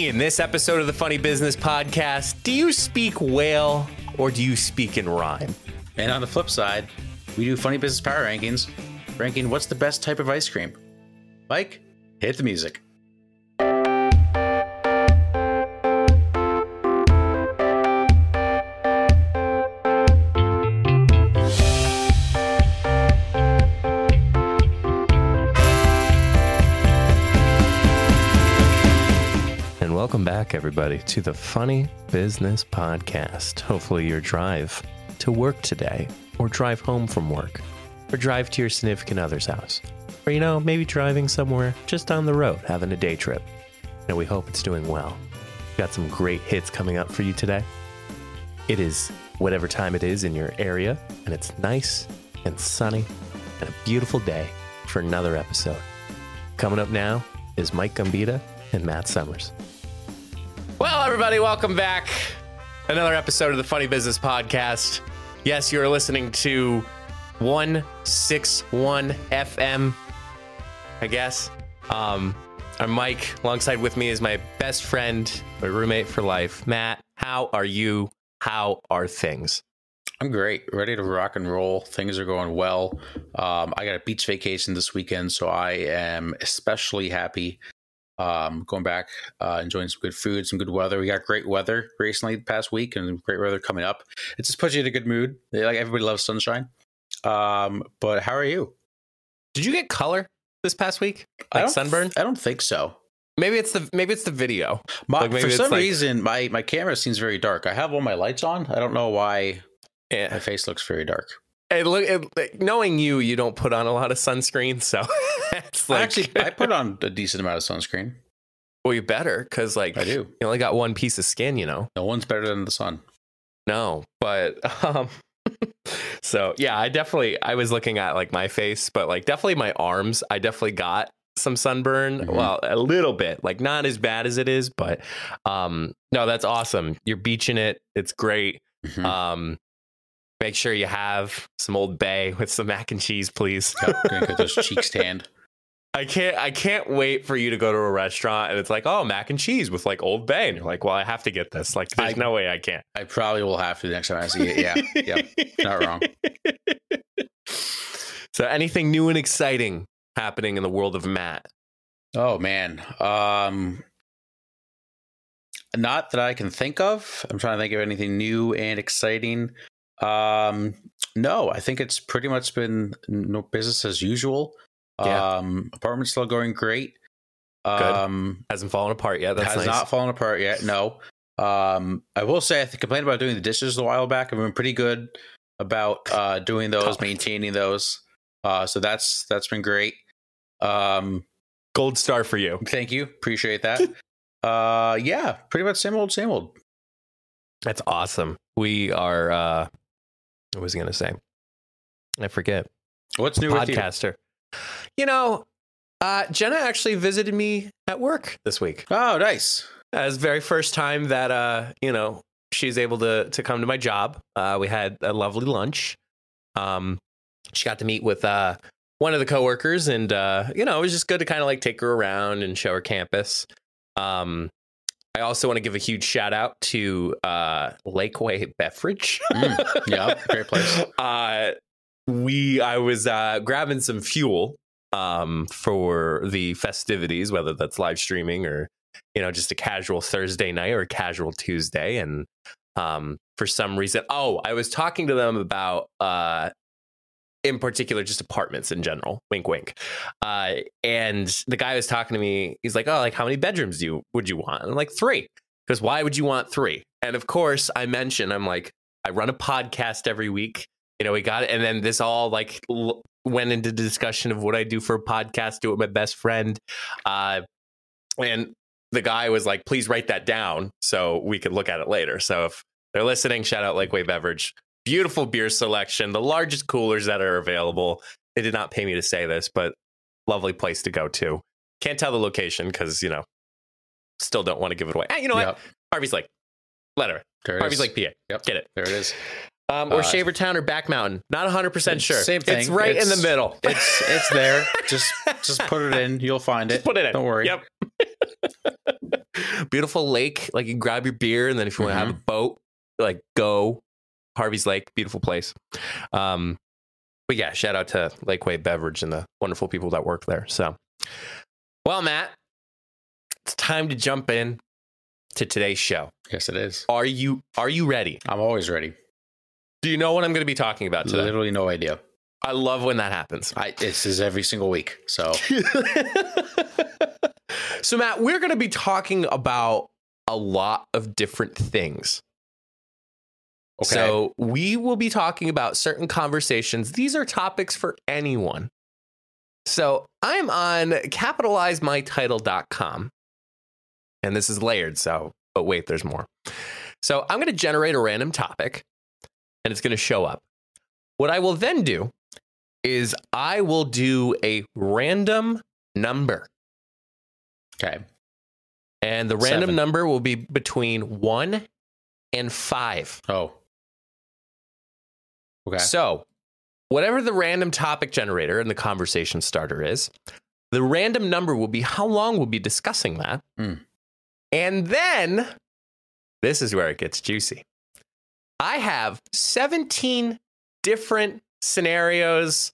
In this episode of the Funny Business Podcast, do you speak whale or do you speak in rhyme? And on the flip side, we do funny business power rankings, ranking what's the best type of ice cream. Mike, hit the music. Everybody, to the Funny Business Podcast. Hopefully, your drive to work today, or drive home from work, or drive to your significant other's house, or, you know, maybe driving somewhere just down the road, having a day trip. And we hope it's doing well. We've got some great hits coming up for you today. It is whatever time it is in your area, and it's nice and sunny and a beautiful day for another episode. Coming up now is Mike Gambita and Matt Summers. Well, everybody, welcome back. Another episode of the Funny Business Podcast. Yes, you're listening to 161 FM, I guess. Um, I'm Mike. Alongside with me is my best friend, my roommate for life, Matt. How are you? How are things? I'm great, ready to rock and roll. Things are going well. Um, I got a beach vacation this weekend, so I am especially happy. Um, going back, uh, enjoying some good food, some good weather. We got great weather recently the past week, and great weather coming up. It just puts you in a good mood. Like everybody loves sunshine. Um, but how are you? Did you get color this past week? I Like don't sunburn? I don't think so. Maybe it's the maybe it's the video. My, Like, for some like- reason, my my camera seems very dark. I have all my lights on. I don't know why my face looks very dark. It look it, knowing you, you don't put on a lot of sunscreen, so it's I actually, I put on a decent amount of sunscreen. well, you better because like I do. you only got one piece of skin, you know. No one's better than the sun. No, but um, so yeah, I definitely I was looking at like my face, but like definitely my arms. I definitely got some sunburn. Mhm. Well, a little bit, like not as bad as it is, but um, no, that's awesome. You're beaching it. It's great. Mhm. Um, make sure you have some Old Bay with some mac and cheese, please. Yep, gonna get those cheeks tanned. I can't I can't wait for you to go to a restaurant and it's like, oh, mac and cheese with like Old Bay. And you're like, well, I have to get this. Like, there's I- no way I can't. I probably will have to the next time I see it. Yeah, yeah, not wrong. So anything new and exciting happening in the world of Matt? Oh man, um, not that I can think of. I'm trying to think of anything new and exciting. Um, no, I think it's pretty much been no business as usual. Yeah. Um, apartment's still going great. Good. Um, Hasn't fallen apart yet. That's has nice. not fallen apart yet. No. Um, I will say I complained about doing the dishes a while back. I've been pretty good about uh, doing those, maintaining those. Uh, so that's that's been great. Um, Gold star for you. thank you, appreciate that. uh, yeah, pretty much same old, same old. That's awesome. We are what was I gonna say? I forget. What's new with you? Podcaster. You know, uh Jenna actually visited me at work this week. Oh, nice. That was the very first time that uh, you know, she's able to to come to my job. Uh we had a lovely lunch. Um she got to meet with uh one of the coworkers and uh, you know, it was just good to kind of like take her around and show her campus. Um I also want to give a huge shout out to uh Lakeway Beverage. Mm, yeah, great place. Uh we I was uh grabbing some fuel um for the festivities, whether that's live streaming or you know, just a casual Thursday night or a casual Tuesday. And um for some reason, oh, I was talking to them about uh in particular just apartments in general. Wink wink. Uh and the guy was talking to me he's like oh like how many bedrooms do you would you want? And i'm like three. Because why would you want three? And of course i mentioned i'm like i run a podcast every week you know we got it and then this all like l- went into discussion of what i do for a podcast do it with my best friend uh and the guy was like please write that down so we could look at it later. So if they're listening shout out lakeway beverage beautiful beer selection the largest coolers that are available they did not pay me to say this but lovely place to go to can't tell the location because you know still don't want to give it away Eh, you know what Yep, harvey's like, let her there it harvey's is. lake pa Yep, get it there it is. um, or Uh, Shavertown or Back Mountain. Not 100% sure. same thing. It's right in the middle. It's it's there. Just just put it in. You'll find it. Just put it in. Don't worry. Yep. Beautiful lake. Like you grab your beer, and then if you want to have a boat, like go Harvey's Lake. Beautiful place. Um, but yeah, shout out to Lakeway Beverage and the wonderful people that work there. So, well, Matt, it's time to jump in to today's show. Yes, it is. Are you Are you ready? I'm always ready. Do you know what I'm going to be talking about today? Literally no idea. I love when that happens. I this is every single week. So so Matt, we're going to be talking about a lot of different things. Okay. So we will be talking about certain conversations. These are topics for anyone. So I'm on capitalizemytitle.com. And this is layered. So, but wait, there's more. So I'm going to generate a random topic and it's going to show up. What I will then do is I will do a random number. okay. And the random Seven. number will be between one and five. Oh. Okay. So, whatever the random topic generator and the conversation starter is, the random number will be how long we'll be discussing that. Hmm. And then, this is where it gets juicy. I have 17 different scenarios,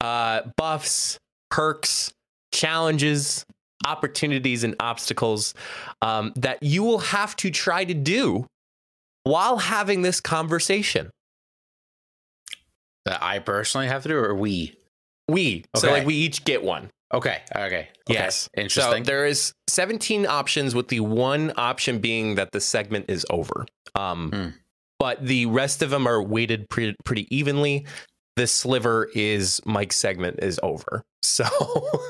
uh, buffs, perks, challenges, opportunities, and obstacles um, that you will have to try to do while having this conversation. That I personally have to do, or we? We. So like we each get one. Okay. Okay. okay. Yes. Interesting. So there is 17 options with the one option being that the segment is over. Um, Hmm. But the rest of them are weighted pre- pretty evenly. The sliver is Mike's segment is over. So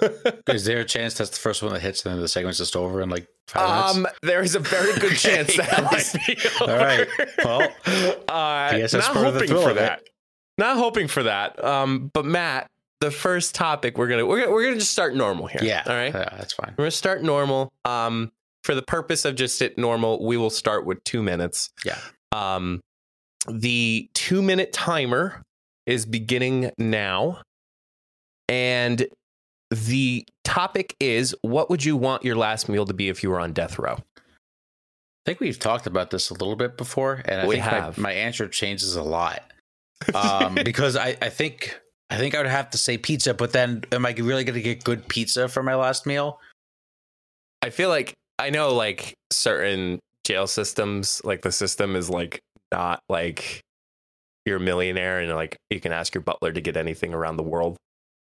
is there a chance that's the first one that hits, and then the segment's just over in like five minutes? um, there is a very good Okay, chance that might be over. right. Well, uh, guess that's not part of the hoping for of it. Not hoping for that. Um, but Matt, the first topic we're gonna we're gonna, we're gonna just start normal here. Yeah. All right. Yeah, that's fine. We're gonna start normal. Um, for the purpose of just it normal, we will start with two minutes. Yeah. Um, the two minute timer is beginning now, and the topic is: What would you want your last meal to be if you were on death row? I think we've talked about this a little bit before, and I We think have. My, my answer changes a lot um, because I, I think I think I would have to say pizza, but then am I really going to get good pizza for my last meal? I feel like I know like certain jail systems, like the system is like not like you're a millionaire and like you can ask your butler to get anything around the world.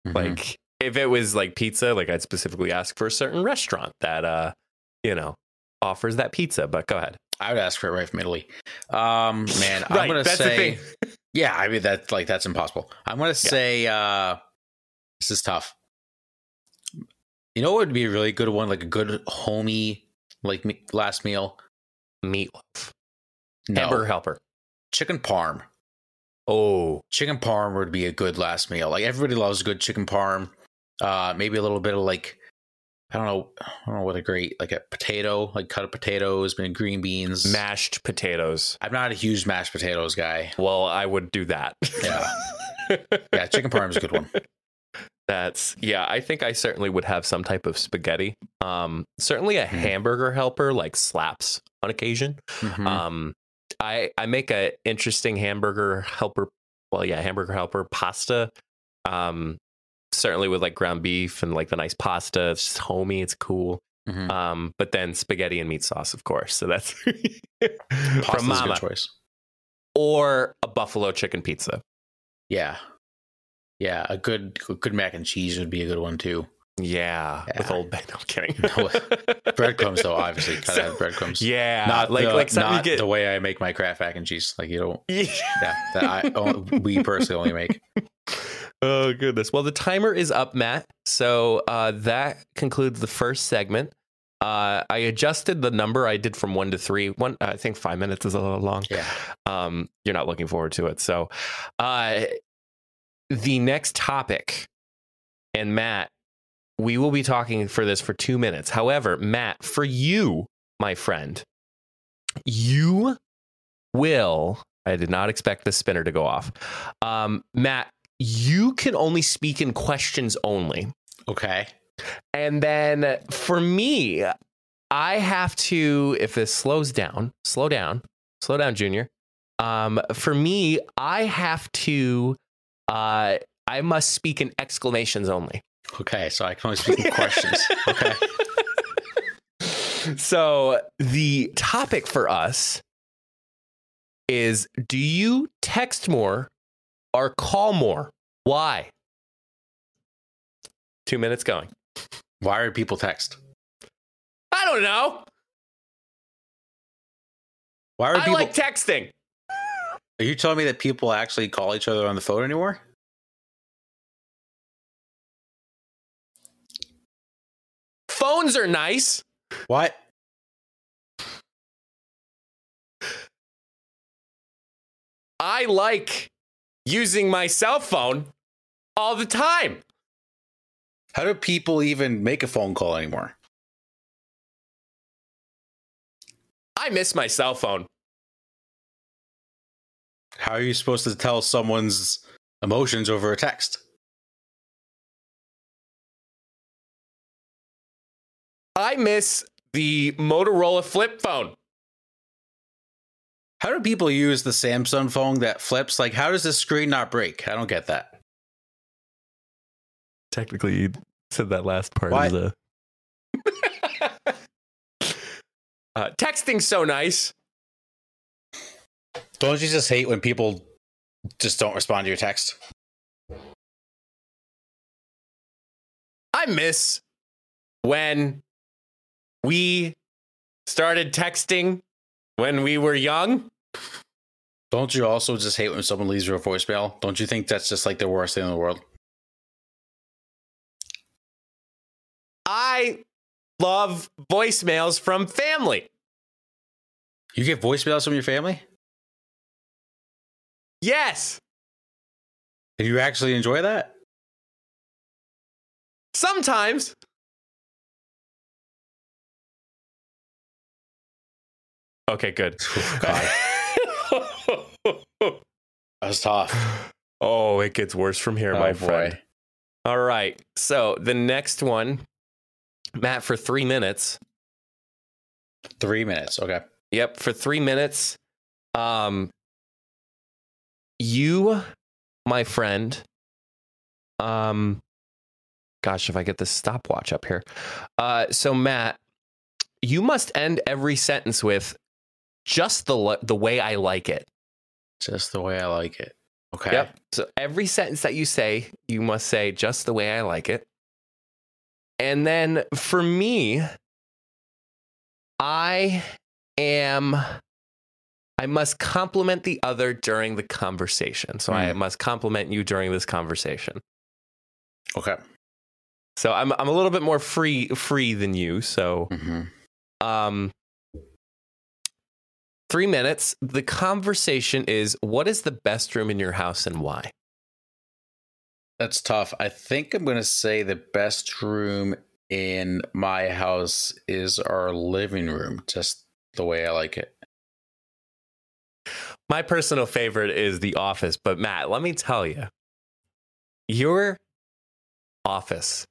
Mhm. Like if it was like pizza, like I'd specifically ask for a certain restaurant that uh, you know, offers that pizza. But go ahead. I would ask for it right from Italy. Um, man, I'm going to that's the say, yeah, I mean that's like that's impossible. I'm going to say uh, this is tough. You know what would be a really good one, like a good homey like me- last meal? Meatloaf. No, Hamburger helper. chicken parm. Oh, chicken parm would be a good last meal. Like everybody loves good chicken parm. Uh, maybe a little bit of like I don't know, I don't know what a great like a potato, like cut of potatoes, maybe green beans. mashed potatoes. I'm not a huge mashed potatoes guy. Well, I would do that. Yeah. Yeah, chicken parm is a good one. That's yeah, I think I certainly would have some type of spaghetti. Um certainly a Hmm. hamburger helper like slaps on occasion. Mhm. Um I I make a interesting hamburger helper well yeah, hamburger helper pasta. Um certainly with like ground beef and like the nice pasta. It's just homey, it's cool. Mhm. Um but then spaghetti and meat sauce of course. So that's from a mama good choice. or a buffalo chicken pizza. Yeah. Yeah, a good good mac and cheese would be a good one too. Yeah, with old Ben. No I'm kidding. No, breadcrums though, obviously, gotta So- have breadcrumbs. Yeah, not like the, like not get. the way I make my Kraft mac and cheese. Like you don't. Yeah. Yeah, that I oh, we personally only make. Oh goodness. Well, the timer is up, Matt. So uh, that concludes the first segment. Uh, I adjusted the number I did from one to three. One, I think five minutes is a little long. Yeah. Um, you're not looking forward to it. So, uh, the next topic, and Matt, we will be talking for this for two minutes. However, Matt, for you, my friend, you will. I did not expect the spinner to go off. Um, Matt, you can only speak in questions only. Okay. And then for me, I have to, if this slows down, slow down, slow down, Junior. Um, for me, I have to, uh, I must speak in exclamations only. Okay, so I can only speak in questions. Okay. So the topic for us is do you text more or call more? Why? Two minutes going. Why are people text? I don't know. Why are I people? like texting. are you telling me that people actually call each other on the phone anymore? Phones are nice. What? I like using my cell phone all the time. How do people even make a phone call anymore? I miss my cell phone. How are you supposed to tell someone's emotions over a text? I miss the Motorola flip phone. How do people use the Samsung phone that flips? Like, how does the screen not break? I don't get that. Technically, you said that last part What? a. uh, texting's so nice. Don't you just hate when people just don't respond to your text? I miss when we started texting when we were young. Don't you also just hate when someone leaves you a voicemail? Don't you think that's just like the worst thing in the world? I love voicemails from family. You get voicemails from your family? Yes, And you actually enjoy that? sometimes. Okay, good. Oh, God, that was tough. oh, it gets worse from here, Oh, my boy. friend. All right. So the next one, Matt, for three minutes. Three minutes. Okay. Yep, for three minutes. Um, you, my friend. Um, gosh, if I get this stopwatch up here. Uh, so Matt, you must end every sentence with just the the way I like it. Just the way I like it. Okay. Yep. So every sentence that you say, you must say just the way I like it. And then for me, I am I must compliment the other during the conversation. So I Hmm. must compliment you during this conversation. Okay. So I'm I'm a little bit more free free than you. So hmm um 3 minutes. The conversation is what is the best room in your house and why? That's tough. I think I'm going to say the best room in my house is our living room, just the way I like it. My personal favorite is The Office, but Matt, let me tell you, your office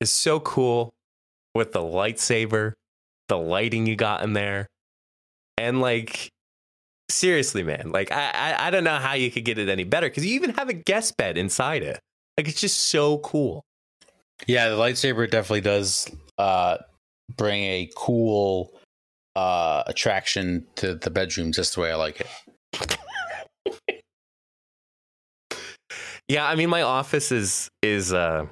is so cool with the lightsaber, the lighting you got in there, and like seriously, man, like I I, I don't know how you could get it any better because you even have a guest bed inside it. Like it's just so cool. Yeah, the lightsaber definitely does uh, bring a cool uh, attraction to the bedroom, just the way I like it. Yeah, I mean my office is is uh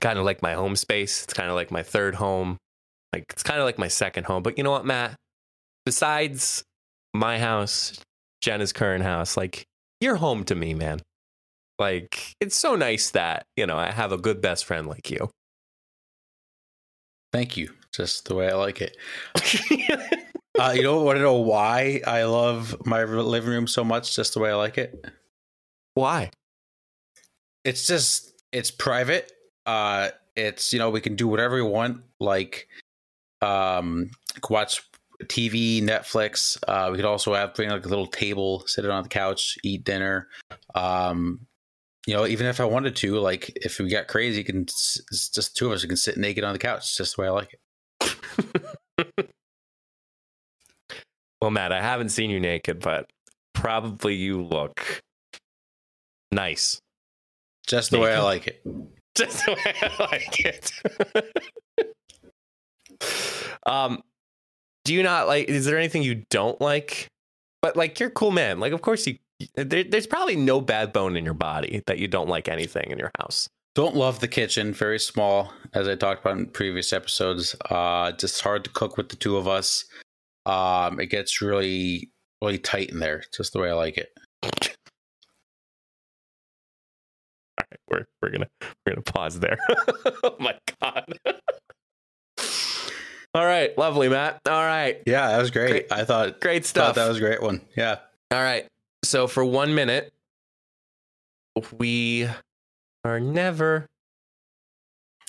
kind of like my home space. It's kind of like my third home. Like it's kind of like my second home. But you know what, Matt? Besides my house, Jenna's current house, like you're home to me, man. Like it's so nice that, you know, I have a good best friend like you. Thank you, just the way I like it. Uh, you don't want to know why I love my living room so much, just the way I like it? Why? it's just it's private uh it's you know we can do whatever we want like um watch tv netflix uh we could also have bring like a little table sit it on the couch eat dinner um you know, even if I wanted to, like if we got crazy, you can it's just two of us who can sit naked on the couch. It's just the way I like it. well, Matt, I haven't seen you naked, but probably you look nice. Just the naked. way I like it. Just the way I like it. um, do you not like? Is there anything you don't like? But like, you're a cool man. Like, of course you there, there's probably no bad bone in your body that you don't like anything in your house. Don't love the kitchen. Very small, as I talked about in previous episodes. Uh, just hard to cook with the two of us. Um, it gets really, really tight in there, just the way I like it. All right, we're we're gonna we're gonna pause there. oh my god. All right, lovely, Matt. All right. Yeah, that was great. great I thought great stuff. Thought that was a great one. Yeah. All right. So for one minute, we are never.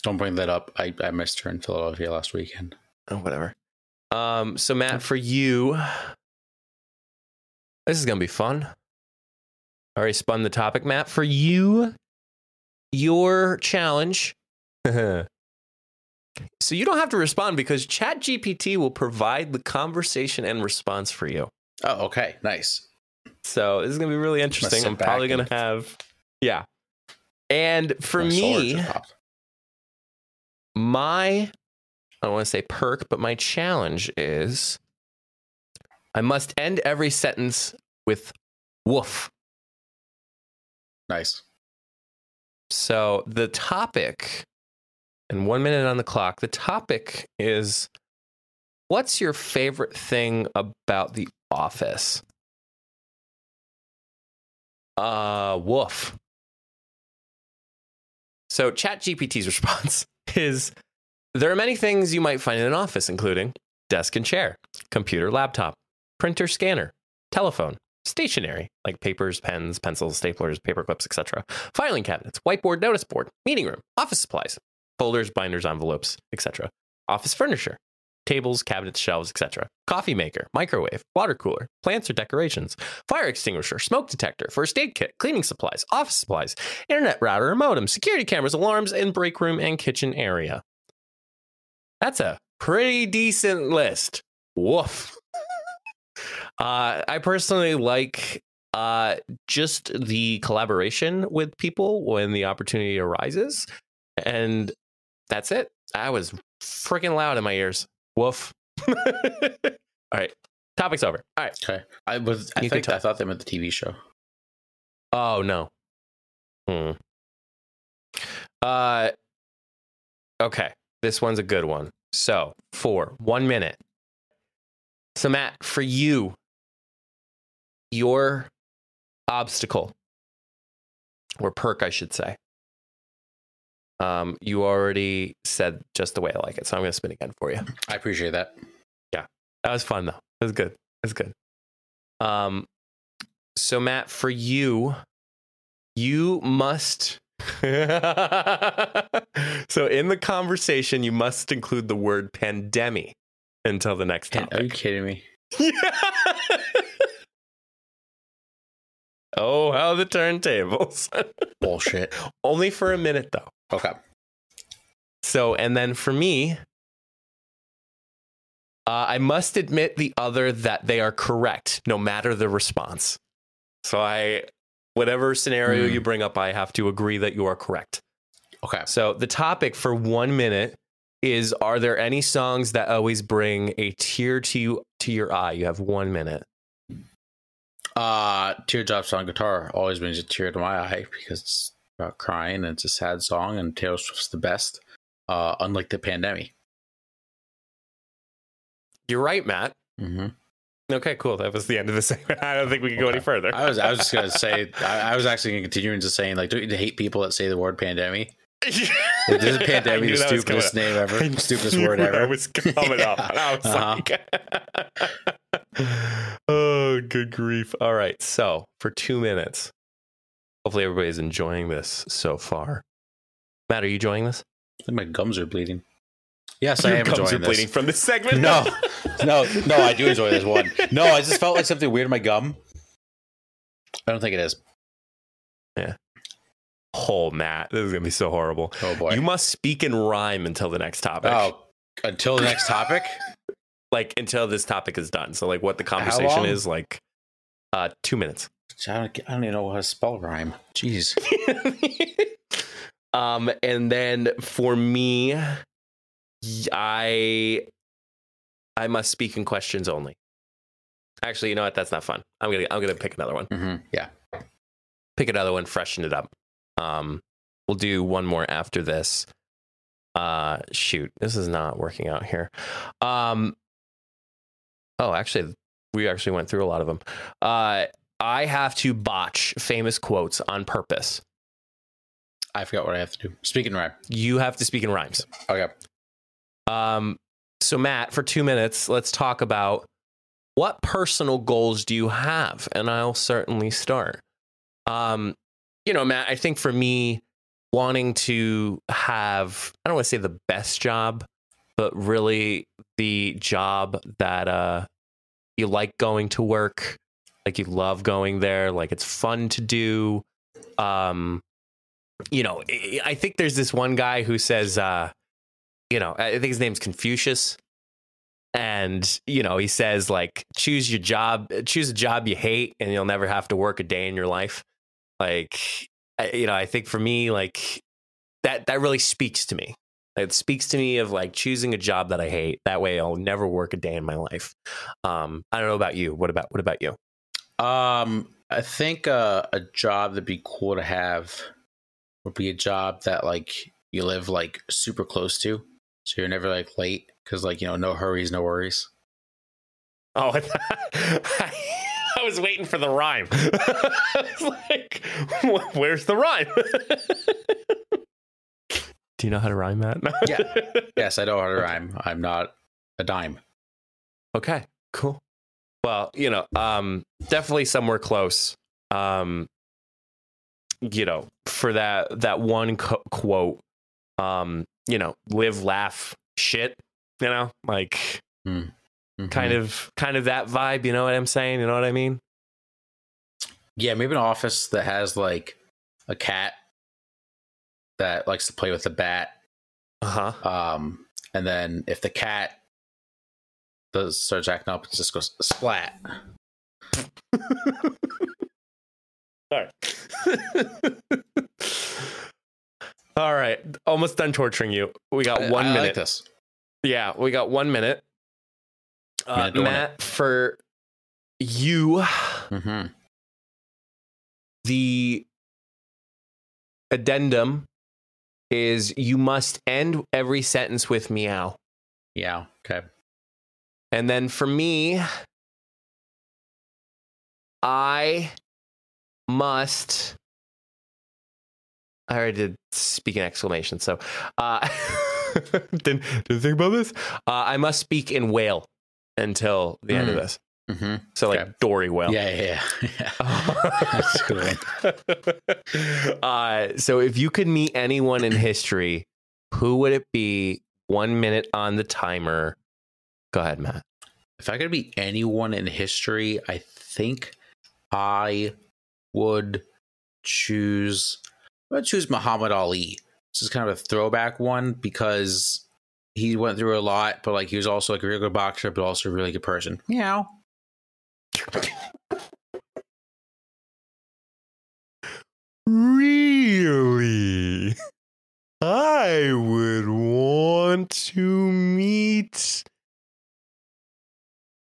Don't bring that up. I, I missed her in Philadelphia last weekend. Oh, whatever. Um, so Matt, for you, this is gonna be fun. I already spun the topic, Matt. For you, your challenge. so you don't have to respond because ChatGPT will provide the conversation and response for you. Oh, okay, nice. So this is gonna be really interesting. I'm probably gonna have, yeah. And for me, my I don't want to say perk, but my challenge is I must end every sentence with woof. Nice. So the topic, and one minute on the clock, the topic is what's your favorite thing about the office? Uh, woof. So, ChatGPT's response is there are many things you might find in an office, including desk and chair, computer, laptop, printer, scanner, telephone, stationery like papers, pens, pencils, staplers, paper clips, etc., filing cabinets, whiteboard, notice board, meeting room, office supplies, folders, binders, envelopes, etc., office furniture, tables, cabinets, shelves, etc. Coffee maker, microwave, water cooler, plants or decorations, fire extinguisher, smoke detector, first aid kit, cleaning supplies, office supplies, internet router or modem, security cameras, alarms, and break room and kitchen area. That's a pretty decent list. Woof. uh, I personally like uh, just the collaboration with people when the opportunity arises. And that's it. I was freaking loud in my ears. Woof. All right. Topic's over. All right. Okay. I was. I think I thought they meant the TV show. Oh no. Hmm. Uh. Okay. This one's a good one. So for one minute. So Matt, for you, your obstacle or perk, I should say. Um, you already said just the way I like it, so I'm going to spin again for you. I appreciate that. Yeah, that was fun though. It was good. Was good. Um, so Matt, for you, you must. so in the conversation, you must include the word pandemic until the next topic. Are you kidding me? oh, how the turntables. Bullshit. Only for a minute though. Okay. So, and then for me, uh, I must admit the other that they are correct, no matter the response. So I, whatever scenario mm. you bring up, I have to agree that you are correct. Okay. So the topic for one minute is: Are there any songs that always bring a tear to you to your eye? You have one minute. Uh, teardrops on guitar always brings a tear to my eye because about crying, and it's a sad song, and Taylor Swift's the best. Uh, unlike the pandemic. You're right, Matt. Mm-hmm. Okay, cool. That was the end of the segment. I don't think we can go any further. I was I was just gonna say I, I was actually gonna continue into saying like, don't you hate people that say the word pandemic? this is pandemic, the stupidest name ever, I stupidest word ever. I was coming yeah. up. I was uh-huh. like, oh, good grief! All right, so for two minutes, Hopefully, everybody's enjoying this so far. Matt, are you enjoying this? I think my gums are bleeding. Yes, Your I am gums enjoying are bleeding this. from this segment. No, no, no. I do enjoy this one. No, I just felt like something weird in my gum. I don't think it is. Yeah. Oh, Matt, this is gonna be so horrible. Oh boy. You must speak in rhyme until the next topic. oh, until the next topic. Like until this topic is done. So like what the conversation is like uh two minutes. I don't, I don't even know how to spell rhyme. Jeez. um and then for me I I must speak in questions only. Actually, you know what? That's not fun. I'm gonna I'm gonna pick another one. hmm Yeah. pick another one, freshen it up. Um, we'll do one more after this. Uh, shoot, this is not working out here. Um, oh, actually, we actually went through a lot of them. Uh, I have to botch famous quotes on purpose. I forgot what I have to do. Speak in rhyme. You have to speak in rhymes. Okay. Um, so Matt, for two minutes, let's talk about what personal goals do you have? And I'll certainly start. Um, you know, Matt, I think for me, wanting to have, I don't want to say the best job, but really the job that uh you like going to work, like you love going there, like it's fun to do. Um, you know, I think there's this one guy who says, uh, you know, I think his name's Confucius. And, you know, he says, like, choose your job, choose a job you hate, and you'll never have to work a day in your life. Like, I, you know, I think for me, like, that, that really speaks to me. It speaks to me of like choosing a job that I hate. That way I'll never work a day in my life. Um, I don't know about you. What about, what about you? Um, I think uh, a job that'd be cool to have would be a job that like you live like super close to, so you're never like late because like you know no hurries, no worries. Oh, I, I was waiting for the rhyme. I was like, where's the rhyme? Do you know how to rhyme that? Yeah. Yes, I know how to rhyme. I'm not a dime. okay, cool. Well, you know, um, definitely somewhere close. Um, you know, for that that one co- quote, um, you know, live, laugh, shit. You know, like Mhm. kind of kind of that vibe. You know what I'm saying? You know what I mean? Yeah, maybe an office that has like a cat that likes to play with the bat. Uh huh. Um, and then if the cat does starts acting up, it just goes splat. All right. All right. Almost done torturing you. We got I- one I minute. like this. Yeah, we got one minute. Uh, Minute doing Matt, for you, hmm the addendum is you must end every sentence with meow. Yeah. Okay. And then for me, I must. I already did speak in exclamation, so uh, didn't, didn't think about this. Uh, I must speak in whale until the end of Mm. this. hmm So like Okay. Dory whale. Yeah. Yeah. Yeah. That's good uh, so if you could meet anyone in history, who would it be? One minute on the timer. Go ahead, Matt. If I could be anyone in history, I think I would choose. I would choose Muhammad Ali. This is kind of a throwback one because he went through a lot, but like he was also like a really good boxer, but also a really good person. Meow. Really? I would want to meet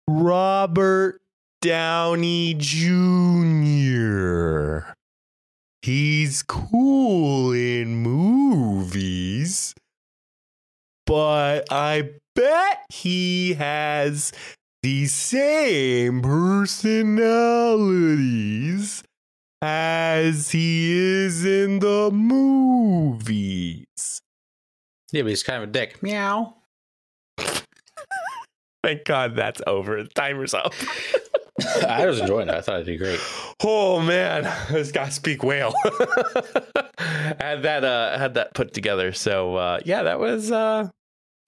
Robert Downey Jr. He's cool in movies, but I bet he has the same personalities as he is in the movies. Yeah, but he's kind of a dick. Meow. Thank God that's over. The Timer's up. I was enjoying it. I thought I did great. Oh man, this guy speak whale. had that uh had that put together. So uh yeah, that was uh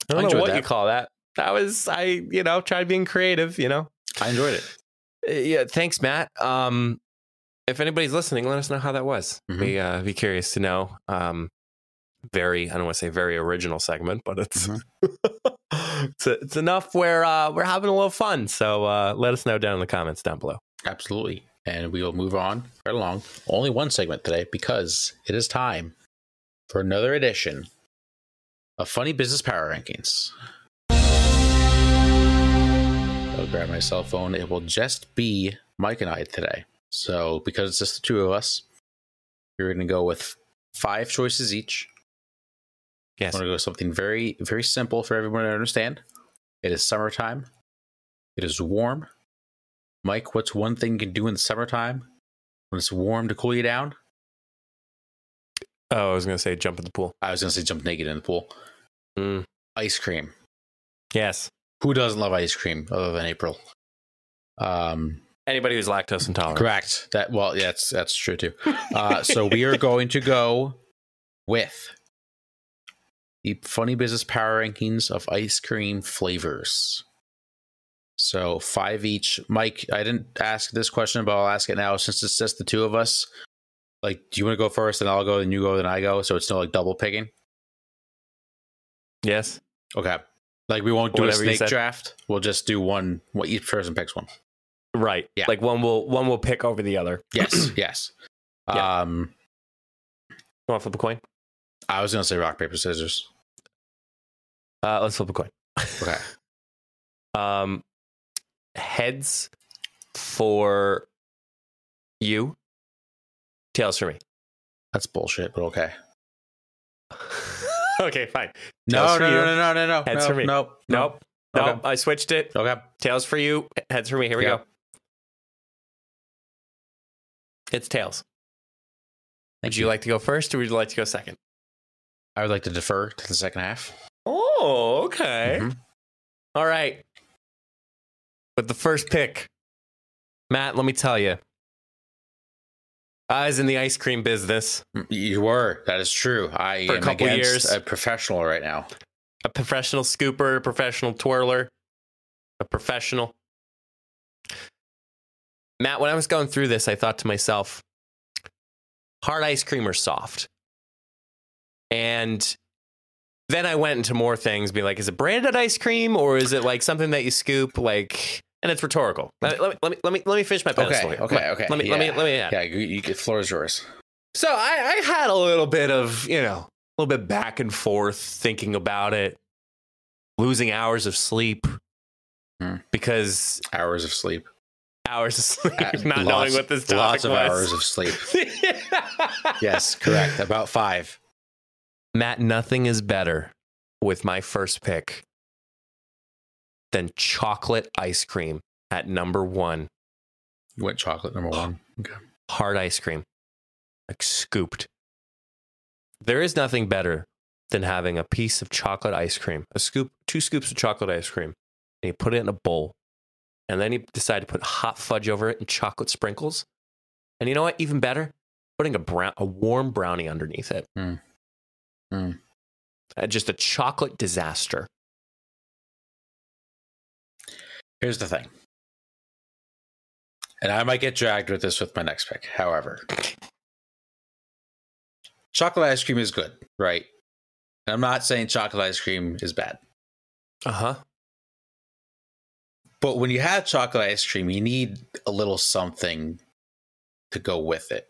I don't I know what you call that. That was I, you know, tried being creative, you know. I enjoyed it. Uh, Yeah, thanks, Matt. Um if anybody's listening, let us know how that was. Mhm. Be uh, be curious to know. Um, very, I don't want to say very original segment, but it's it's, it's enough where uh, we're having a little fun. So uh, let us know down in the comments down below. Absolutely. And we will move on right along. Only one segment today because it is time for another edition of Funny Business Power Rankings. I'll grab my cell phone. It will just be Mike and I today. So, because it's just the two of us, we're going to go with five choices each. Yes. I want to go with something very, very simple for everyone to understand. It is summertime. It is warm. Mike, what's one thing you can do in the summertime when it's warm to cool you down? Oh, I was gonna say jump in the pool. I was going to say jump naked in the pool. Mm. Ice cream. Yes. Who doesn't love ice cream other than April? Um, Anybody who's lactose intolerant. correct. That well, yeah, that's that's true too. Uh, so we are going to go with the funny business power rankings of ice cream flavors. So five each. Mike, I didn't ask this question, but I'll ask it now since it's just the two of us. Like, do you want to go first, and I'll go, then you go, then I go, so it's no like double picking? Yes. Okay. Like we won't do Whatever a snake draft. We'll just do one. What each person picks one. Right. Yeah. Like one will one will pick over the other. Yes. yes. Yeah. Um, You want to flip a coin? I was gonna say rock paper scissors. Uh, let's flip a coin. Okay. Um, heads for you. Tails for me. That's bullshit, but okay. okay, fine. No, no, no, no, no, no, no. Heads no, for me. Nope. Nope. Okay. Nope. I switched it. Okay. Tails for you. Heads for me. Here we Yeah. go. It's tails. Thank Would you like to go first or would you like to go second? I would like to defer to the second half. Oh, okay. Mhm. All right. With the first pick, Matt, let me tell you, I was in the ice cream business, You were. That is true. I For a am couple years. a professional right now. a professional scooper, a professional twirler, a professional. Matt, when I was going through this, I thought to myself, hard ice cream or soft? And then I went into more things, be like, is it branded ice cream or is it like something that you scoop? Like, and it's rhetorical. Let, let me, let me let me let me finish my pedestal Okay. here. Okay. Let- Okay. Let me let me Yeah. let me. Yeah. Yeah. You, you get floor is yours. So I, I had a little bit of, you know, a little bit back and forth thinking about it, losing hours of sleep Hmm. because Hours of sleep. hours of sleep, Uh, not lots- knowing what this topic Lots of was. hours of sleep. Yes. Correct. About five. Matt, nothing is better with my first pick than chocolate ice cream at number one. You went chocolate number one. Okay. hard ice cream, like scooped. There is nothing better than having a piece of chocolate ice cream, a scoop, two scoops of chocolate ice cream, and you put it in a bowl. And then you decide to put hot fudge over it and chocolate sprinkles. And you know what? Even better, putting a brown, a warm brownie underneath it. Mm. Mm. Uh, just a chocolate disaster. Here's the thing. And I might get dragged with this with my next pick. However, chocolate ice cream is good, right? And I'm not saying chocolate ice cream is bad. Uh huh. But when you have chocolate ice cream, you need a little something to go with it.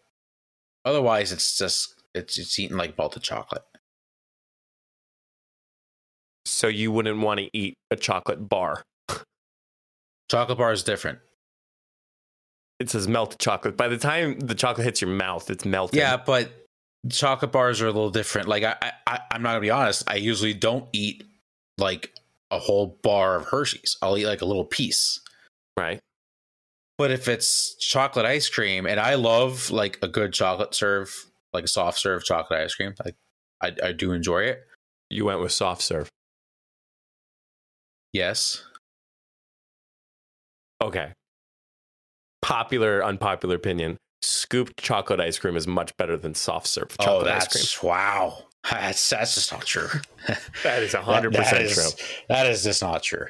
Otherwise, it's just it's it's eating like melted chocolate. So you wouldn't want to eat a chocolate bar. Chocolate bar is different. It says melted chocolate. By the time the chocolate hits your mouth, it's melted. Yeah, but chocolate bars are a little different. Like I, I I'm not gonna be honest. I usually don't eat like a whole bar of Hershey's. I'll eat like a little piece. Right. But if it's chocolate ice cream, and I love like a good chocolate serve, like a soft serve chocolate ice cream, like I, I do enjoy it. You went with soft serve. Yes. Okay. Popular, unpopular opinion. Scooped chocolate ice cream is much better than soft serve Oh, chocolate ice that's cream. wow. That's that's just not true. That is That- 100% that is- true. That is just not true.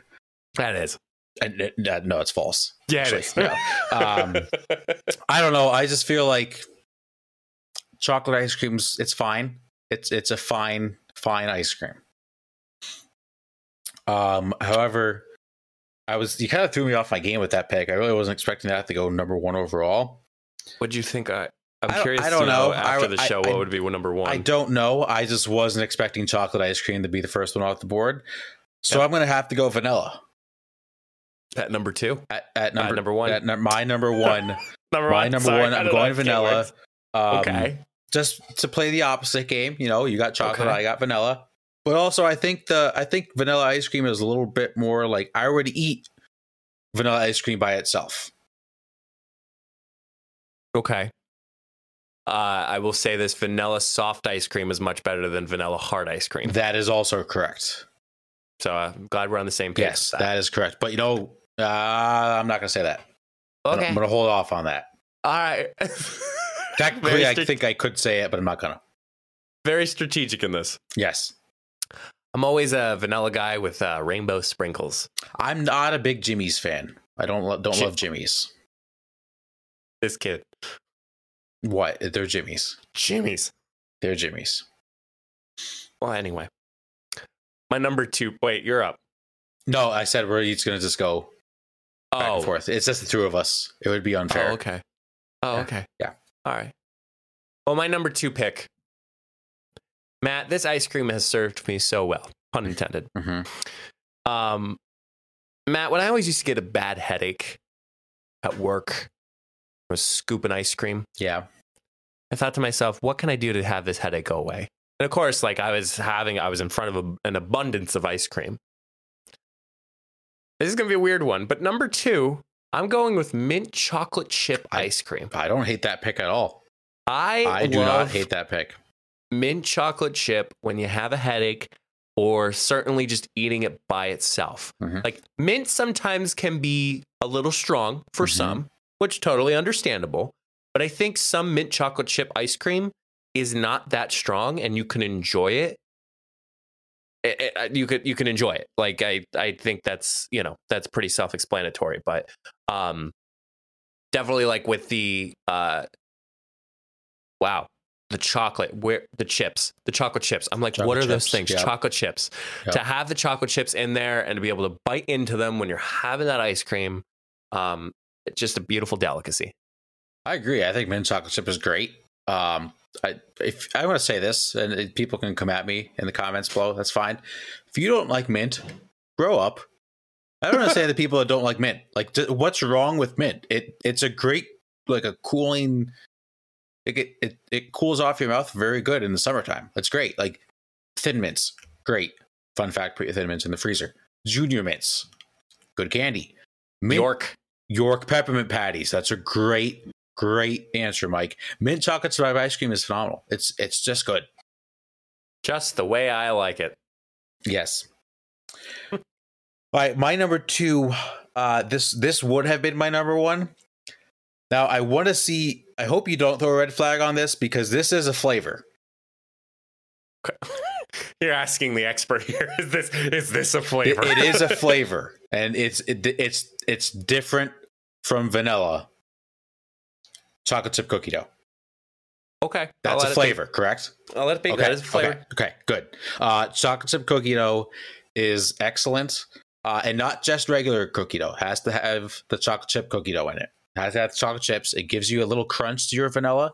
That is. And, uh, no, it's false. Yeah, Actually, it is. no. Um, I don't know. I just feel like chocolate ice cream's it's fine. It's it's a fine fine ice cream. Um, however, I was you kind of threw me off my game with that pick. I really wasn't expecting that to go number one overall. what do you think? I, I'm I curious I don't know, know. after I- the show I- what would be number one. I don't know. I just wasn't expecting chocolate ice cream to be the first one off the board. So Yeah. I'm gonna have to go vanilla At number two, at, at number, number one? At my number one. number my one. number Sorry, one. I'm going vanilla. Um, okay. just to play the opposite game. You know, you got chocolate, Okay. I got vanilla. But also, I think the I think vanilla ice cream is a little bit more like I would eat vanilla ice cream by itself. Okay. Uh, I will say this: vanilla soft ice cream is much better than vanilla hard ice cream. That is also correct. So uh, I'm glad we're on the same page. Yes, with that is correct. But you know, uh, I'm not going to say that. I'm gonna- Okay. I'm going to hold off on that. All right. Technically, I think I could say it, but I'm not going to. very strategic in this. Yes, I'm always a vanilla guy with uh, rainbow sprinkles. I'm not a big Jimmies fan. I don't lo- don't Jim- love Jimmies. This kid, What? They're Jimmies. Jimmies. They're Jimmies. Well, anyway, my number two. Wait, you're up. No, I said we're each going to just go back Oh, and forth. It's just the two of us. It would be unfair. Oh, okay. Oh, Yeah. okay. Yeah. All right. Well, my number two pick, Matt. This ice cream has served me so well. Pun intended. hmm Um, Matt, when I always used to get a bad headache at work, I was scooping ice cream. Yeah. I thought to myself, what can I do to have this headache go away? And of course, like I was having, I was in front of a, an abundance of ice cream. This is going to be a weird one. But number two, I'm going with mint chocolate chip I- ice cream. I don't hate that pick at all. I, I do not hate that pick. Mint chocolate chip when you have a headache or certainly just eating it by itself. Mhm. Like mint sometimes can be a little strong for Mhm. some, which totally understandable. But I think some mint chocolate chip ice cream is not that strong and you can enjoy it. It- it- you could you can enjoy it. Like I I think that's, you know, that's pretty self-explanatory, but um definitely like with the uh wow, the chocolate, where the chips, the chocolate chips. I'm like, Chocolate what are those things? Chocolate chips. To have the chocolate chips in there and to be able to bite into them when you're having that ice cream, um, it's just a beautiful delicacy. I agree. I think mint chocolate chip is great. Um, I if I want to say this, and people can come at me in the comments below. That's fine. If you don't like mint, grow up. I don't understand the people that don't like mint. Like, what's wrong with mint? It it's a great like a cooling. It, it it cools off your mouth very good in the summertime. That's great. Like thin mints, great. Fun fact: put your thin mints in the freezer. Junior mints, good candy. Mint York. York peppermint patties. That's a great, great answer, Mike. Mint chocolate survivor ice cream is phenomenal. It's it's just good. Just the way I like it. Yes. All right, my number two. Uh, this this would have been my number one. Now I want to see. I hope you don't throw a red flag on this because this is a flavor. You're asking the expert here. Is this is this a It- flavor? it is a flavor, and it's it, it's it's different from vanilla. Chocolate chip cookie dough. okay. That's a it flavor, correct? I'll let it be. Okay, That is a flavor. Okay, okay, good. Uh, chocolate chip cookie dough is excellent, uh, and not just regular cookie dough. Has to have the chocolate chip cookie dough in it. Has to have chocolate chips. It gives you a little crunch to your vanilla,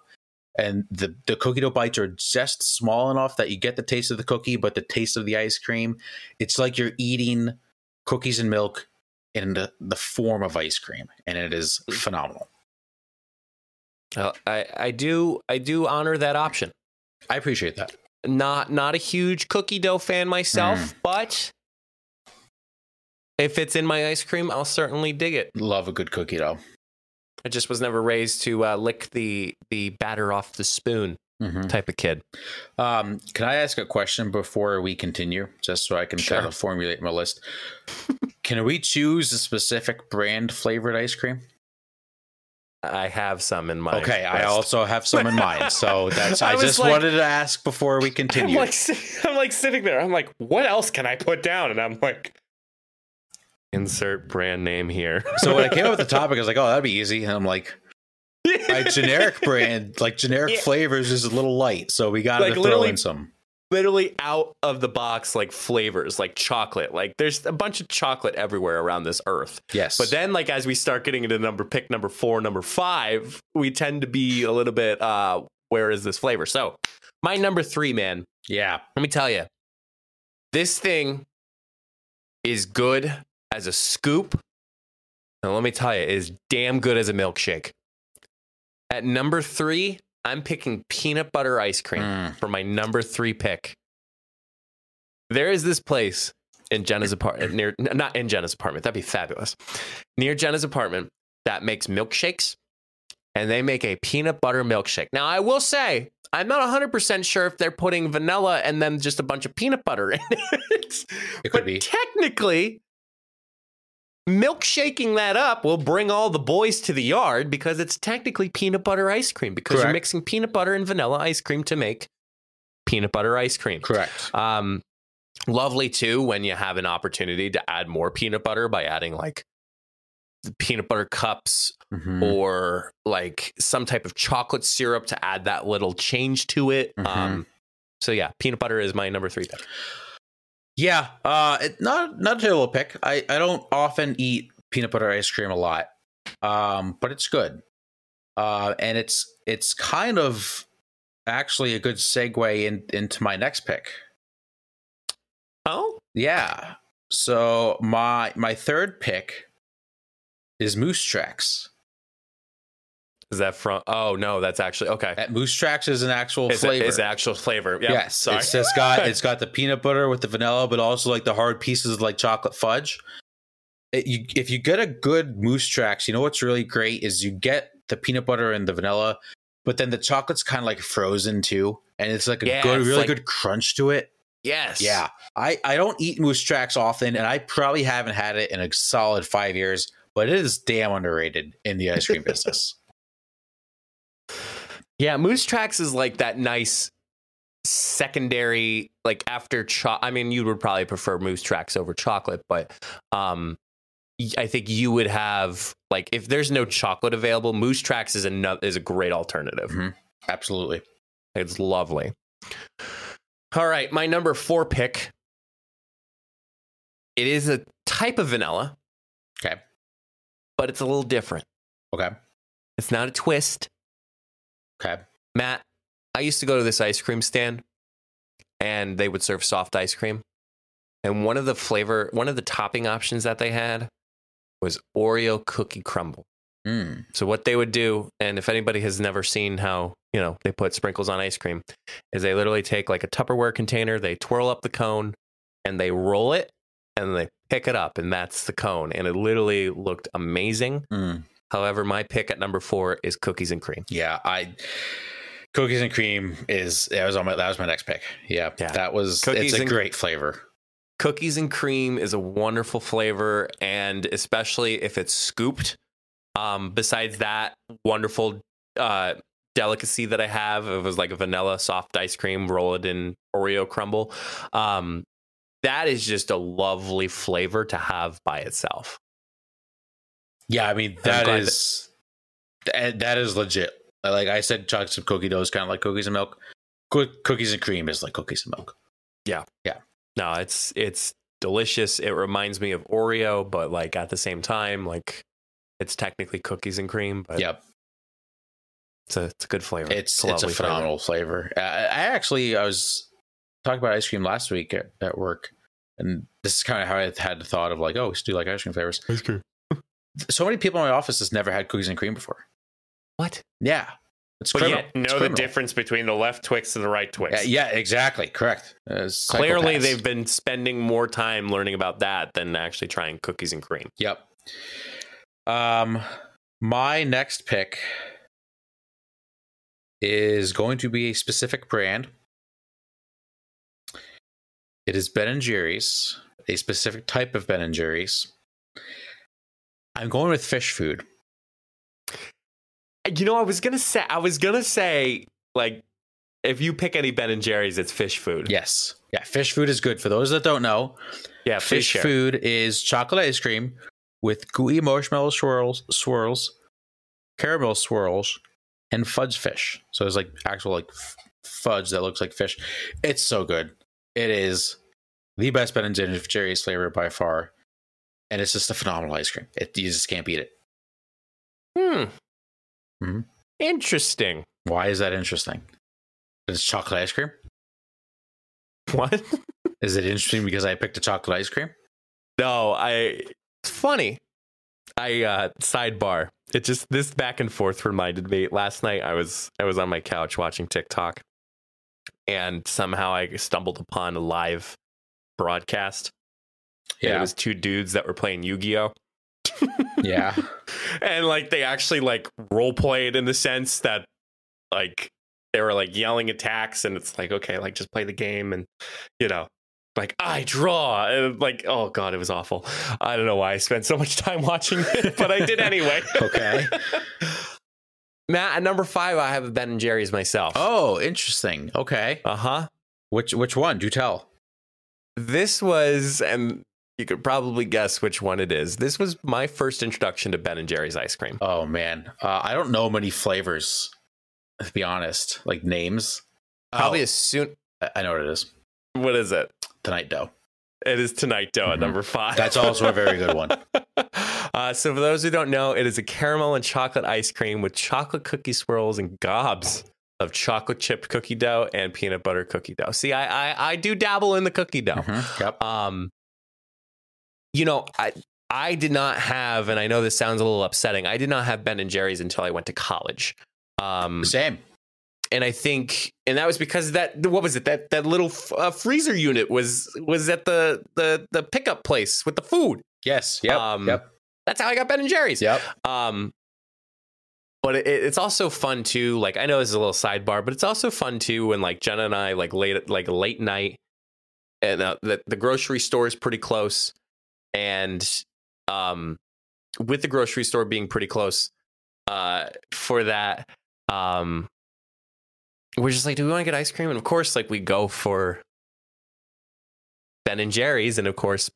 and the the cookie dough bites are just small enough that you get the taste of the cookie, but the taste of the ice cream. It's like you're eating cookies and milk in the, the form of ice cream, and it is phenomenal. Uh, I I do I do honor that option. I appreciate that. Not not a huge cookie dough fan myself, Mm. but if it's in my ice cream, I'll certainly dig it. Love a good cookie dough. I just was never raised to uh, lick the the batter off the spoon Mhm. type of kid. Um, can I ask a question before we continue, just so I can Sure. kind of formulate my list? can we choose a specific brand flavored ice cream? I have some in my okay, I also have some in mind, so that's. I I, just like- wanted to ask before we I'm continue. like, I'm like sitting there. I'm like, what else can I put down? And I'm like, Insert brand name here. So when I came up with the topic, I was like, "Oh, that'd be easy." And I'm like, "My generic brand, like generic Yeah. flavors, is a little light, so we got to Like, throw literally- in some." literally out of the box like flavors like chocolate like there's a bunch of chocolate everywhere around this earth Yes, but then like as we start getting into number pick number four number five we tend to be a little bit uh where is this flavor so my number three man yeah, let me tell you this thing is good as a scoop and let me tell you it is damn good as a milkshake at number three i'm picking peanut butter ice cream Mm. for my number three pick. There is this place in Jenna's apartment near not in Jenna's apartment. That'd be fabulous. Near Jenna's apartment that makes milkshakes and they make a peanut butter milkshake. Now I will say I'm not 100% sure if they're putting vanilla and then just a bunch of peanut butter in it. it could but be. technically milkshaking that up will bring all the boys to the yard because it's technically peanut butter ice cream because you're mixing peanut butter and vanilla ice cream to make peanut butter ice cream. Correct. Um, lovely too when you have an opportunity to add more peanut butter by adding like peanut butter cups Mhm. or like some type of chocolate syrup to add that little change to it. Mhm. Um, so yeah, peanut butter is my number three pick. Yeah, uh, it, not not a terrible pick. I I don't often eat peanut butter ice cream a lot, um, but it's good, uh, and it's it's kind of actually a good segue in, into my next pick. Oh, Yeah, so my my third pick is Moose Tracks. Is that from? Oh no, that's actually okay. That Moose Tracks is an actual Is flavor. it is an actual flavor? Yes, Sorry. it's just got it's got the peanut butter with the vanilla, but also like the hard pieces like chocolate fudge. It, you, if you get a good moose tracks, you know what's really great is you get the peanut butter and the vanilla, but then the chocolate's kind of like frozen too, and it's like a Yeah, good, really like- good crunch to it. yes. Yeah, I I don't eat moose tracks often, and I probably haven't had it in a solid five years, but it is damn underrated in the ice cream business. Yeah, Moose Tracks is like that nice secondary, like after cho I mean, you would probably prefer Moose Tracks over chocolate, but um, I think you would have like if there's no chocolate available, Moose Tracks is a is a great alternative. Mhm. Absolutely. It's lovely. All right, my number four pick. It is a type of vanilla, Okay. but it's a little different. Okay. It's not a twist. Okay. Matt, I used to go to this ice cream stand and they would serve soft ice cream. And one of the flavor, one of the topping options that they had was Oreo cookie crumble. Mm. So what they would do, and if anybody has never seen how, you know, they put sprinkles on ice cream, is they literally take like a Tupperware container, they twirl up the cone and they roll it and they pick it up and that's the cone. And it literally looked amazing. Mm. However, my pick at number four is cookies and cream. Yeah, I cookies and cream is that was on my that was my next pick. Yeah, Yeah. that was Cookies it's a and- great flavor. cookies and cream is a wonderful flavor and especially if it's scooped um besides that wonderful uh delicacy that i have it was like a vanilla soft ice cream roll it in oreo crumble um that is just a lovely flavor to have by itself Yeah, I mean I'm that glad is that, eh, that is legit. Like I said, chocolate chip cookie dough is kind of like cookies and milk. Good cookies and cream is like cookies and milk. Yeah, yeah. No it's it's delicious it reminds me of oreo but like at the same time like it's technically cookies and cream but Yep, it's a, it's a good flavor it's it's a lovely flavor. phenomenal flavor. I, I actually I was talking about ice cream last week at, at work, and this is kind of how I had the thought of like, oh, we should do like ice cream flavors. ice cream So many people in my office has never had cookies and cream before. what Yeah, it's But criminal. yet, It's know the difference between the left Twix and the right Twix. Yeah, yeah, exactly. Correct. Uh, Clearly, they've been spending more time learning about that than actually trying cookies and cream. Yep. Um, my next pick is going to be a specific brand. It is Ben and Jerry's, a specific type of Ben and Jerry's. I'm going with fish food. You know, I was gonna say, I was gonna say, like, if you pick any Ben and Jerry's, it's fish food. Yes. Yeah, fish food is good. For those that don't know, Yeah, Fish share. food is chocolate ice cream with gooey marshmallow swirls, swirls, caramel swirls, and fudge fish. So it's like actual like f- fudge that looks like fish. It's so good. It is the best Ben and Jerry's flavor by far, and it's just a phenomenal ice cream. It, you just can't beat it. Hmm. Mhm. Interesting. Why is that interesting? It's chocolate ice cream. What? Is it interesting because I picked a chocolate ice cream? No, I. It's funny. I uh sidebar. It just this back and forth reminded me. Last night I was I was on my couch watching TikTok, and somehow I stumbled upon a live broadcast. And it was two dudes that were playing Yu Gi Oh. yeah. and like they actually like role played in the sense that like they were like yelling attacks and it's like okay like just play the game and you know like i draw and like oh god it was awful i don't know why i spent so much time watching it but i did anyway Okay. matt at number five i have a ben and jerry's myself Oh, interesting. Okay. uh-huh Which which one? Do tell. this was and you could probably guess which one it is this was my first introduction to ben and jerry's ice cream Oh man, uh, I don't know many flavors. To be honest, like names. probably Oh, as soon I- know what it is. what is it Tonight dough. It is Tonight Dough at Mhm. number five. That's also a very good one. Uh, so, for those who don't know, it is a caramel and chocolate ice cream with chocolate cookie swirls and gobs of chocolate chip cookie dough and peanut butter cookie dough. See, I I, I do dabble in the cookie dough. Mhm, Yep. Um, you know, I I did not have, and I know this sounds a little upsetting. I did not have Ben and Jerry's until I went to college. Um, Same. and I think, and that was because that what was it that that little f- uh, freezer unit was was at the the the pickup place with the food. Yes. Yep. Um, yep. That's how I got Ben and Jerry's. Yep. Um, but it, it's also fun too. Like I know this is a little sidebar, but it's also fun too when like Jenna and I like late like late night, and uh, the the grocery store is pretty close, and um, with the grocery store being pretty close, uh, for that, um, we're just like, do we want to get ice cream? And of course, like we go for Ben and Jerry's, and of course,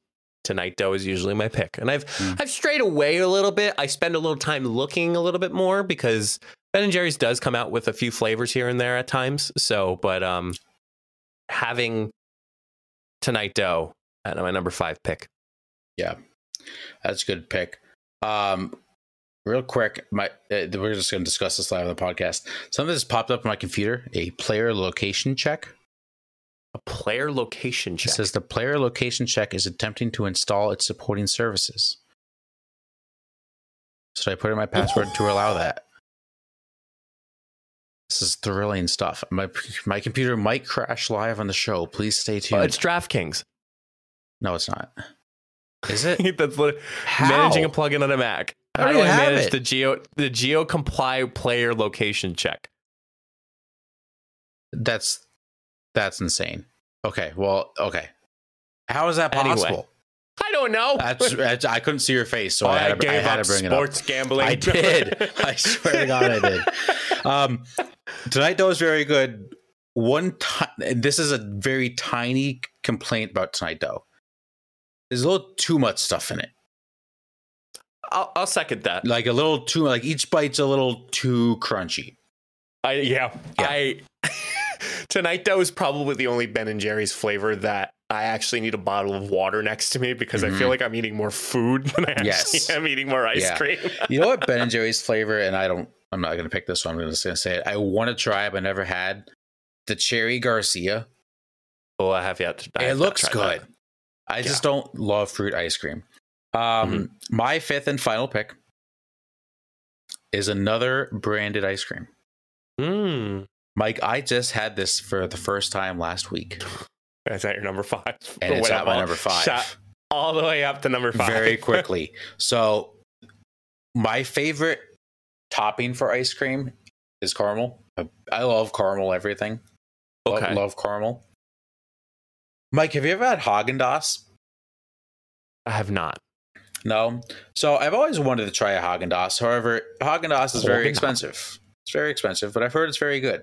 Tonight Dough is usually my pick. And I've Mm. I've strayed away a little bit. I spend a little time looking a little bit more because Ben and Jerry's does come out with a few flavors here and there at times. So, but um, having Tonight Dough at my number five pick. Yeah, that's a good pick. Um, real quick, my uh, we're just going to discuss this live on the podcast. Something that's popped up on my computer: a player location check. A player location It check. says the player location check is attempting to install its supporting services. Should I put in my password to allow that? This is thrilling stuff. My my computer might crash live on the show. Please stay Oh, tuned. it's DraftKings. no, it's not. Is it? That's How? managing a plugin on a Mac. I How do already I manage it. the geo the GeoComply player location check? That's that's insane. Okay, well, okay. How is that Anyway. possible? I don't know. That's, that's I couldn't see your face, so Oh, I had to, I had up to bring sports gambling. I did. I swear to God, I did. Um, Tonight Dough is very good. One time, this is a very tiny complaint about Tonight Dough. There's a little too much stuff in it. I'll, I'll second that. Like a little too, like each bite's a little too crunchy. I yeah. Yeah. I Tonight Dough is probably the only Ben and Jerry's flavor that I actually need a bottle of water next to me because I feel Mhm. like I'm eating more food than I actually Yes. am eating more ice Yeah. cream. You know what Ben and Jerry's flavor, and I don't, I'm not going to pick this one. I'm just going to say it. I want to try, but I never had the Cherry Garcia. oh, I have yet. To, I it have looks good. that. I just don't love fruit ice cream. Um, My fifth and final pick is another branded ice cream. Mm. Mike, I just had this for the first time last week, Is that your number five? and it's at my all- number five. Shot all the way up to number five. very quickly. So, my favorite topping for ice cream is caramel. I- love caramel everything. Okay. Love caramel. Mike, have you ever had Haagen Dazs? I have not. No. So I've always wanted to try a Haagen Dazs. However, Haagen Dazs is very Haagen-Dazs. expensive. It's very expensive, but I've heard it's very good.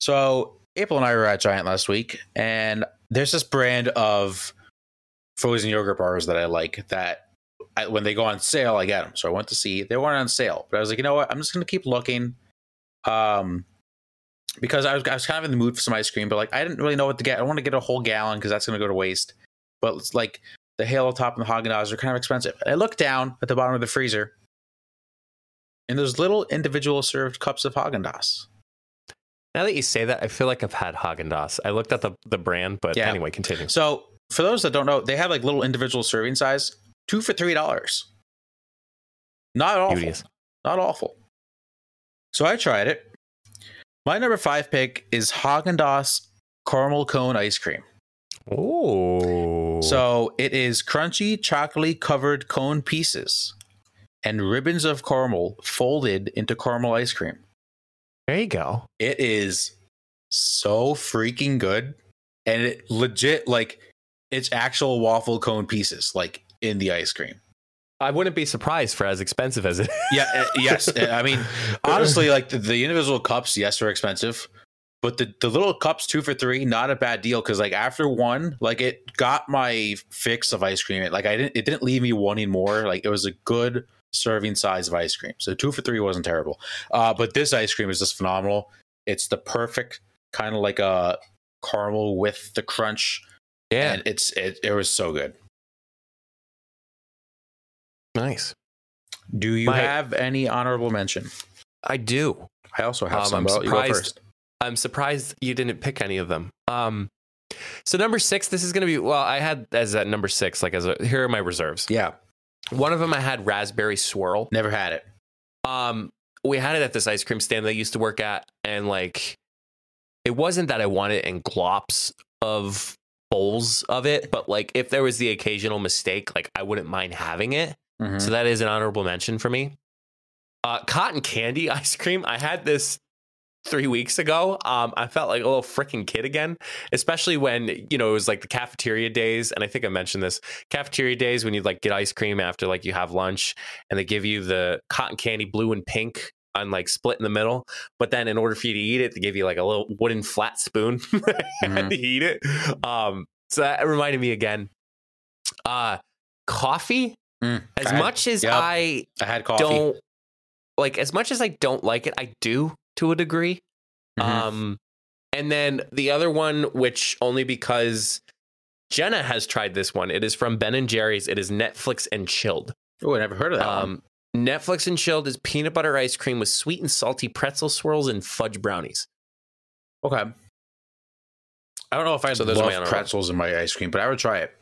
So April and I were at Giant last week, and there's this brand of frozen yogurt bars that I like that I, when they go on sale, I get them. So I went to see they weren't on sale, but I was like, you know what? I'm just gonna keep looking, um, because I was I was kind of in the mood for some ice cream, but like I didn't really know what to get. I want to get a whole gallon because that's gonna go to waste. But it's like the Halo Top and the Haagen Dazs are kind of expensive. I looked down at the bottom of the freezer, and there's little individual served cups of Haagen Dazs. Now that you say that, I feel like I've had Haagen Dazs. I looked at the the brand, but Yeah. anyway, continue. So for those that don't know, they have like little individual serving size, two for three dollars. Not awful. Not awful. So I tried it. My number five pick is Haagen Dazs caramel cone ice cream. Oh, So it is crunchy, chocolatey covered cone pieces and ribbons of caramel folded into caramel ice cream. there you go. It is so freaking good. And it legit, like, it's actual waffle cone pieces, like in the ice cream. I wouldn't be surprised for as expensive as it. Yeah, uh, yes. Uh, I mean, honestly, like the, the individual cups, yes, are expensive, but the, the little cups, two for three, not a bad deal. Because like after one, like it got my fix of ice cream. It, like I didn't, it didn't leave me wanting more. Like it was a good serving size of ice cream. So two for three wasn't terrible. Uh, but this ice cream is just phenomenal. It's the perfect kind of like a caramel with the crunch, yeah, and it's it, it was so good. Nice. Do you My- have any honorable mention? I do. I also have Um, some. I'm Well, you surprised- first. I'm surprised you didn't pick any of them. Um, so number six, this is going to be well. I had as at number six, like as a here are my reserves. Yeah, One of them I had raspberry swirl. never had it. Um, we had it at this ice cream stand that I used to work at, and like, it wasn't that I wanted it in glops of bowls of it, but like if there was the occasional mistake, like I wouldn't mind having it. Mhm. So that is an honorable mention for me. Uh, cotton candy ice cream. I had this three weeks ago. Um, I felt like a little freaking kid again, especially when you know it was like the cafeteria days, and I think I mentioned this cafeteria days when you like get ice cream after like you have lunch, and they give you the cotton candy blue and pink on like split in the middle. But then in order for you to eat it, they give you like a little wooden flat spoon. Mhm. to eat it. Um, so that reminded me again. Uh, coffee. Mm, As I had- much as yep, I I had coffee. don't like, as much as I don't like it, I do to a degree. Mhm. Um, and then the other one, which only because Jenna has tried this one, it is from Ben and Jerry's. It is Netflix and chilled. oh, I never heard of that. one. Um, Netflix and chilled is peanut butter ice cream with sweet and salty pretzel swirls and fudge brownies. Okay. I don't know if I So those are my love pretzels in my ice cream, but I would try it.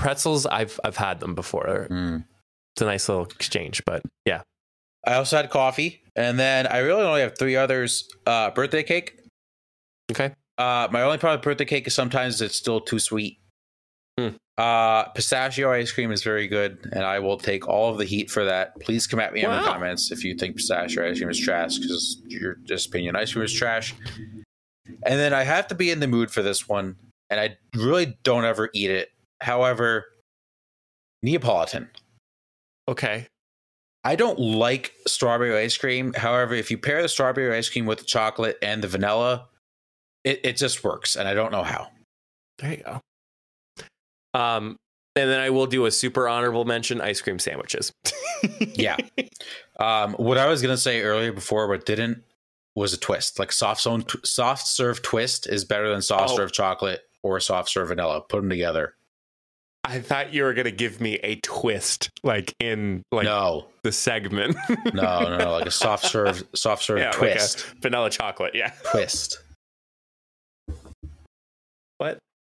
Pretzels, I've I've had them before. Mm. It's a nice little exchange, but yeah. I also had coffee, and then I really only have three others. Uh, birthday cake. Okay. Uh, my only problem with birthday cake is sometimes it's still too sweet. Hmm. Uh, pistachio ice cream is very good, and I will take all of the heat for that. Please come at me in the comments if you think pistachio ice cream is trash, because your just opinion ice cream is trash. And then I have to be in the mood for this one, and I really don't ever eat it. However, Neapolitan. Okay. I don't like strawberry ice cream. However, if you pair the strawberry ice cream with the chocolate and the vanilla, it, it just works, and I don't know how. There you go. Um, and then I will do a super honorable mention: ice cream sandwiches. Yeah. Um, what I was gonna say earlier before, but didn't, was a twist. Like soft zone, soft serve twist is better than soft Oh. serve chocolate or soft serve vanilla. Put them together. I thought you were gonna give me a twist, like in like no, the segment. no, no, no, like a soft serve, soft serve Yeah, like twist, vanilla chocolate. Yeah. twist. What?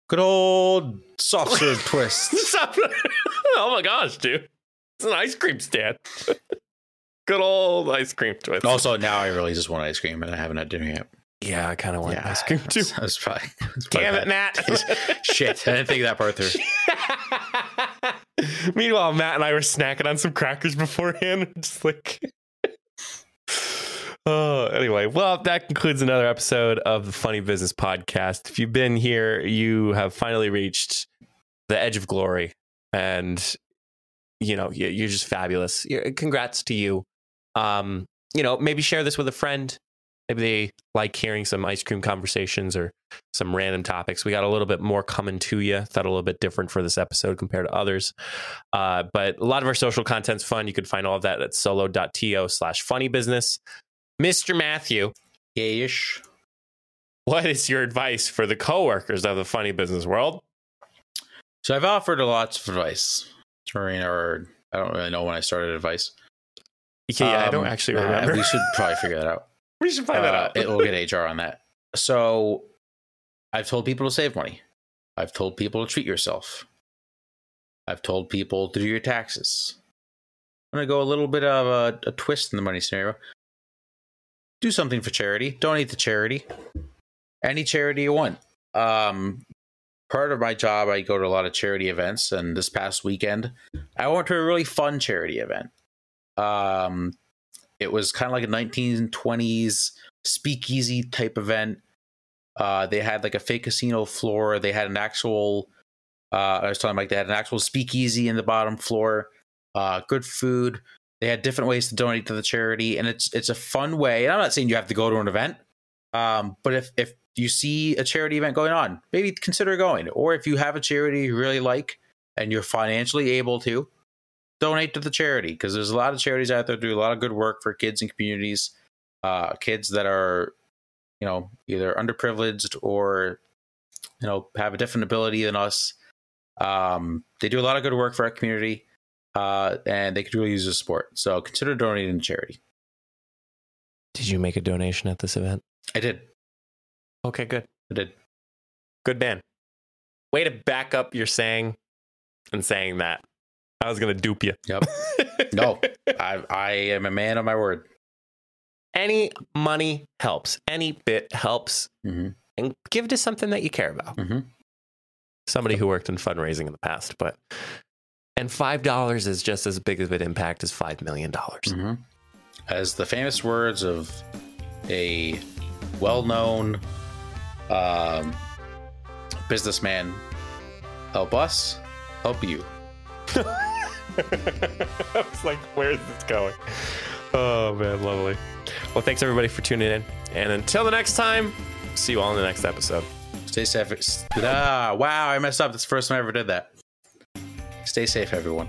Good old soft serve twist. Oh my gosh, dude! It's an ice cream stand. Good old ice cream twist. Also, now I really just want ice cream, and I haven't had dinner yet. yeah, I kind of want Yeah, ice cream too. That's probably. that's probably Damn it. Matt! Shit, I didn't think of that part through. Meanwhile, Matt and I were snacking on some crackers beforehand. Just like. Oh, anyway, well, that concludes another episode of the Funny Business Podcast. If you've been here, you have finally reached the edge of glory, and you know you- you're just fabulous. Congrats to you. Um, you know, maybe share this with a friend. Maybe they like hearing some ice cream conversations or some random topics. We got a little bit more coming to you. Thought a little bit different for this episode compared to others. Uh, but a lot of our social content's fun. You can find all of that at solo.to slash funny business. Mr. Matthew, ish. what is your advice for the coworkers of the funny business world? So I've offered a lots of advice during our. I don't really know when I started advice. Yeah, I don't Um, actually uh, remember. we should probably figure that out. We should find that Uh, out. it will get HR on that. So I've told people to save money. I've told people to treat yourself. I've told people to do your taxes. I'm going to go a little bit of a, a twist in the money scenario. Do something for charity. Donate to charity. Any charity you want. Um, part of my job, I go to a lot of charity events, and this past weekend, I went to a really fun charity event. Um, it was kind of like a 1920s speakeasy type event. Uh, they had like a fake casino floor. They had an actual. Uh, I was talking Mike they had an actual speakeasy in the bottom floor. Uh, good food. They had different ways to donate to the charity, and it's it's a fun way. And I'm not saying you have to go to an event, um, but if if you see a charity event going on, maybe consider going. Or if you have a charity you really like and you're financially able to, donate to the charity because there's a lot of charities out there that do a lot of good work for kids and communities, uh, kids that are, you know, either underprivileged or, you know, have a different ability than us. Um, they do a lot of good work for our community, uh, and they could really use the support. So consider donating to charity. Did you make a donation at this event? I did. Okay, good. I did. Good man. Way to back up your saying and saying that. I was going to dupe you. Yep. No, I I am a man of my word. Any money helps. Any bit helps. hmm And give to something that you care about. hmm Somebody who worked in fundraising in the past, but and five dollars is just as big of an impact as five million dollars. hmm As the famous words of a well-known um, businessman, help us, help you. I was like, where is this going? Oh man, lovely. Well, thanks everybody for tuning in. And until the next time, see you all in the next episode. Stay safe. Ah, wow, I messed up. That's the first time I ever did that. Stay safe, everyone.